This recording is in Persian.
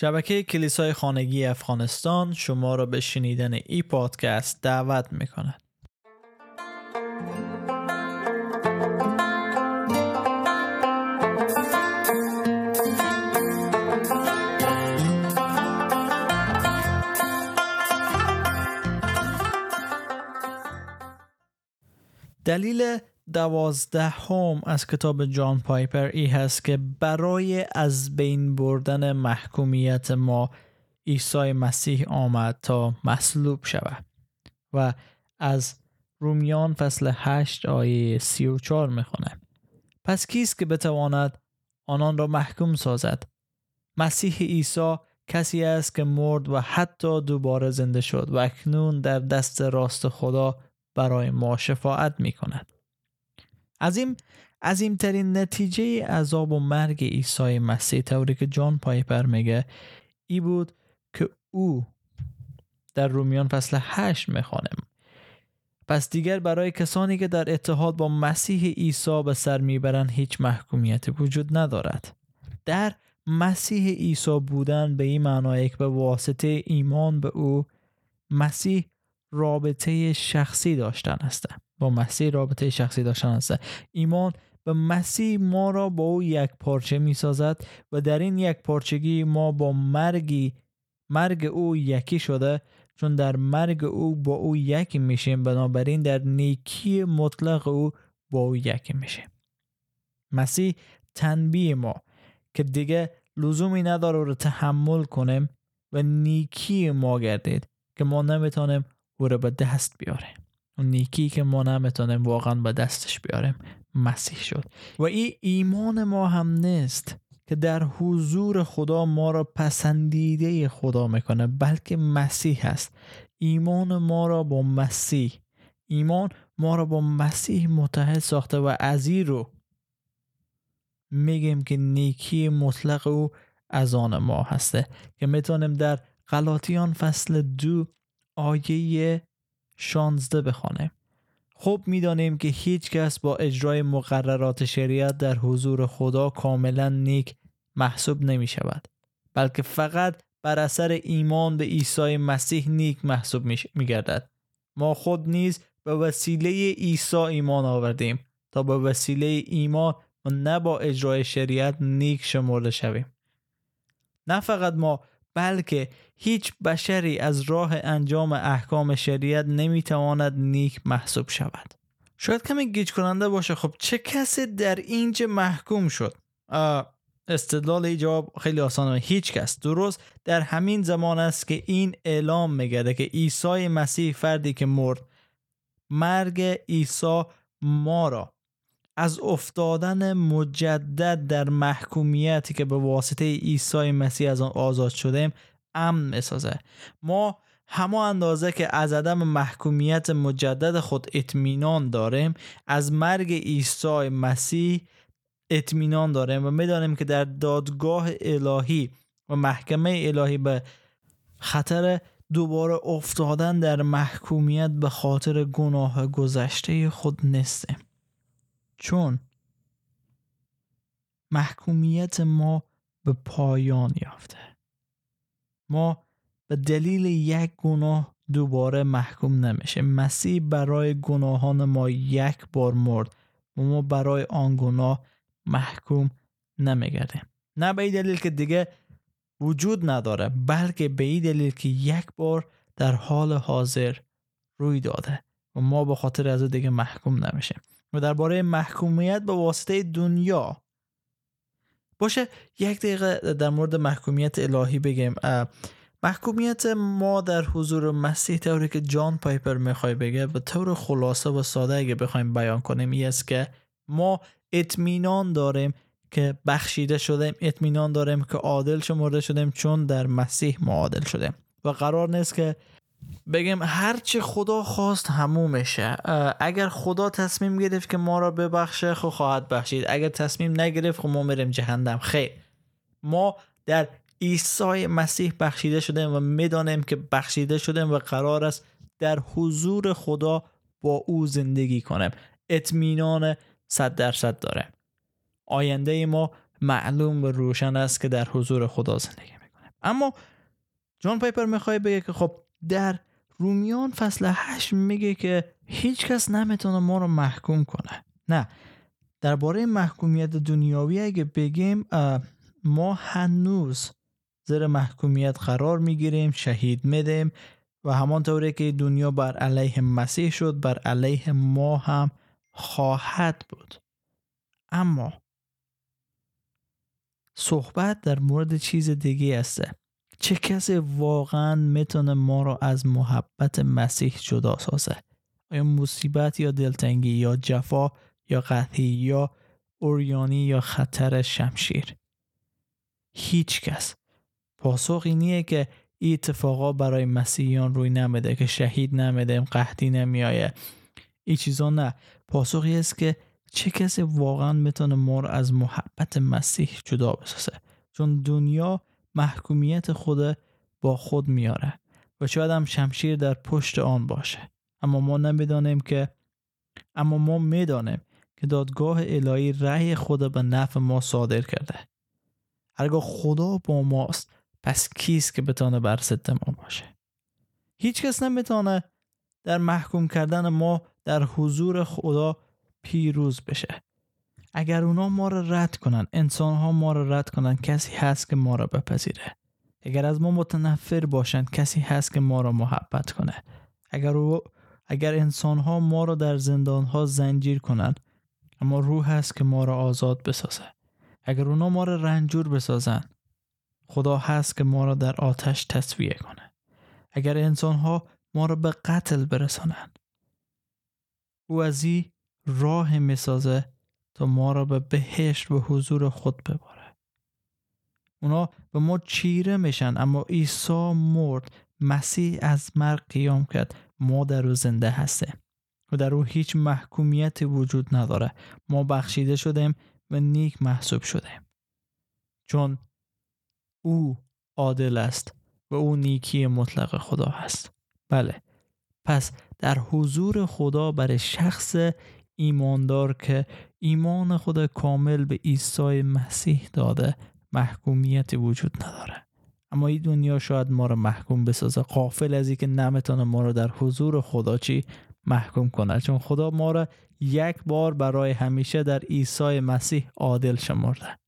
شبکه کلیسای خانگی افغانستان شما را به شنیدن ای پادکست دعوت می کند. دلیل دوازدهم از کتاب جان پایپر ای هست که برای از بین بردن محکومیت ما عیسی مسیح آمد تا مصلوب شود و از رومیان فصل 8 آیه 34 می‌خونه پس کیست که بتواند آنان را محکوم سازد مسیح عیسی کسی است که مرد و حتی دوباره زنده شد و اکنون در دست راست خدا برای ما شفاعت می کند. عظیم عظیمترین نتیجه عذاب و مرگ عیسی مسیح طوری که جان پایپر میگه ای بود که او در رومیان فصل 8 می‌خوانم پس دیگر برای کسانی که در اتحاد با مسیح عیسی به سر می‌برند هیچ محکومیتی وجود ندارد. در مسیح عیسی بودن به این معنای که به واسطه ایمان به او مسیح رابطه شخصی داشتن هستند با مسیح رابطه شخصی داشتن است ایمان به مسیح ما را با او یک پارچه می سازد و در این یک پارچگی ما با مرگی مرگ او یکی شده چون در مرگ او با او یکی میشیم بنابراین در نیکی مطلق او با او یکی میشیم. مسیح تنبیه ما که دیگه لزومی نداره رو تحمل کنیم و نیکی ما گردید که ما نمی‌تونیم او رو به دست بیاریم. اون نیکی که ما نمی‌تونیم واقعا به دستش بیاریم مسیح شد. و این ایمان ما هم نیست که در حضور خدا ما را پسندیده خدا می‌کنه بلکه مسیح است. ایمان ما را با مسیح ایمان ما را با مسیح متحد ساخته و از رو میگیم که نیکی مطلق او از آن ما هسته. که می‌تونیم در غلاطیان فصل دو آیه 16 بخوانیم خب می‌دانیم که هیچ کس با اجرای مقررات شریعت در حضور خدا کاملا نیک محسوب نمی شود بلکه فقط بر اثر ایمان به عیسی مسیح نیک محسوب می گردد ما خود نیز به وسیله عیسی ایمان آوردیم تا به وسیله ایمان و نه با اجرای شریعت نیک شمرده شویم. نه فقط ما بلکه هیچ بشری از راه انجام احکام شریعت نمی‌تواند نیک محسوب شود. شاید کمی گیج کننده باشه. خب چه کسی در اینجا محکوم شد؟ استدلال ای جواب خیلی آسانه. هیچ کس. درست در همین زمان است که این اعلام میگرده که عیسی مسیح فردی که مرد مرگ عیسی ما را از افتادن مجدد در محکومیتی که به واسطه عیسی مسیح از آن آزاد شدیم امن می‌سازه ما همه اندازه که از عدم محکومیت مجدد خود اطمینان داریم از مرگ عیسی مسیح اطمینان داریم و می‌دانیم که در دادگاه الهی و محکمه الهی به خطر دوباره افتادن در محکومیت به خاطر گناه گذشته خود نیستیم چون محکومیت ما به پایان یافته. ما به دلیل یک گناه دوباره محکوم نمیشه مسیح برای گناهان ما یک بار مرد و ما برای آن گناه محکوم نمیگردیم. نه به این دلیل که دیگه وجود نداره بلکه به این دلیل که یک بار در حال حاضر روی داده و ما به خاطر از دیگه محکوم نمیشیم. و درباره محکومیت به واسطه دنیا. باشه یک دقیقه در مورد محکومیت الهی بگیم. محکومیت ما در حضور مسیح طوری که جان پایپر می‌خوای بگه به طور خلاصه و ساده اگه بخوایم بیان کنیم این است که ما اطمینان داریم که بخشیده شدیم اطمینان داریم که عادل شمرده شدیم چون در مسیح ما عادل شدیم. و قرار نیست که بگیم هرچی خدا خواست همو میشه. اگر خدا تصمیم گرفت که ما را ببخشه خب خواهد بخشید. اگر تصمیم نگرفت خب ما میریم جهنم. خیر. ما در عیسی مسیح بخشیده شدیم و می‌دانیم که بخشیده شدیم و قرار است در حضور خدا با او زندگی کنیم. اطمینان صد درصد داره. آینده ما معلوم و روشن است که در حضور خدا زندگی می‌کنیم. اما جان پایپر می‌خوای بگه که خب در رومیان فصل هشت میگه که هیچ کس نمی‌تونه ما رو محکوم کنه. نه. درباره محکومیت دنیاوی اگه بگیم ما هنوز زیر محکومیت قرار می‌گیریم شهید میدیم و همانطوری که دنیا بر علیه مسیح شد بر علیه ما هم خواهد بود. اما صحبت در مورد چیز دیگه است. چه کسی واقعا می‌تونه ما رو از محبت مسیح جدا سازه؟ آیا مصیبت یا دلتنگی یا جفا یا قطعی یا اوریانی یا خطر شمشیر؟ هیچ کس. پاسخ اینیه که این اتفاقا برای مسیحیان روی نمیده که شهید نمیده قحطی نمیایه این چیزا نه. پاسخی است که چه کسی واقعا می‌تونه ما از محبت مسیح جدا بسازه؟ چون دنیا محکومیت خود با خود میاره و شاید هم شمشیر در پشت آن باشه. اما ما نمی‌دانیم که اما ما می‌دانیم که دادگاه الهی رأی خود به نفع ما صادر کرده. هرگاه خدا با ماست پس کیست که بتانه بر ضد ما باشه؟ هیچ کس نمی‌تونه در محکوم کردن ما در حضور خدا پیروز بشه. اگر اونا ما رو رد کنن انسان ها ما رو رد کنن کسی هست که ما رو بپذیره. اگر از ما متنفر باشن کسی هست که ما رو محبت کنه. اگر اگر انسان ها ما رو در زندان ها زنجیر کنن اما روح هست که ما رو آزاد بسازه. اگر اونا ما رو رنجور بسازن خدا هست که ما را در آتش تصویه کنه. اگر انسان ها ما را به قتل برسانند او از این راه می‌سازه تا ما را به بهشت و حضور خود بباره. اونا به ما چیره میشن اما عیسی مرد مسیح از مرگ قیام کرد. ما در او زنده هستیم و در او هیچ محکومیت وجود نداره. ما بخشیده شدیم و نیک محسوب شدیم. چون او عادل است و او نیکی مطلق خدا هست. بله پس در حضور خدا برای شخص ایماندار که ایمان خود کامل به عیسی مسیح داده محکومیتی وجود نداره. اما این دنیا شاید ما رو محکوم بسازه. قافل از اینکه نمی‌تونه ما رو در حضور خدا چی محکوم کنه. چون خدا ما را یک بار برای همیشه در عیسی مسیح عادل شمرده.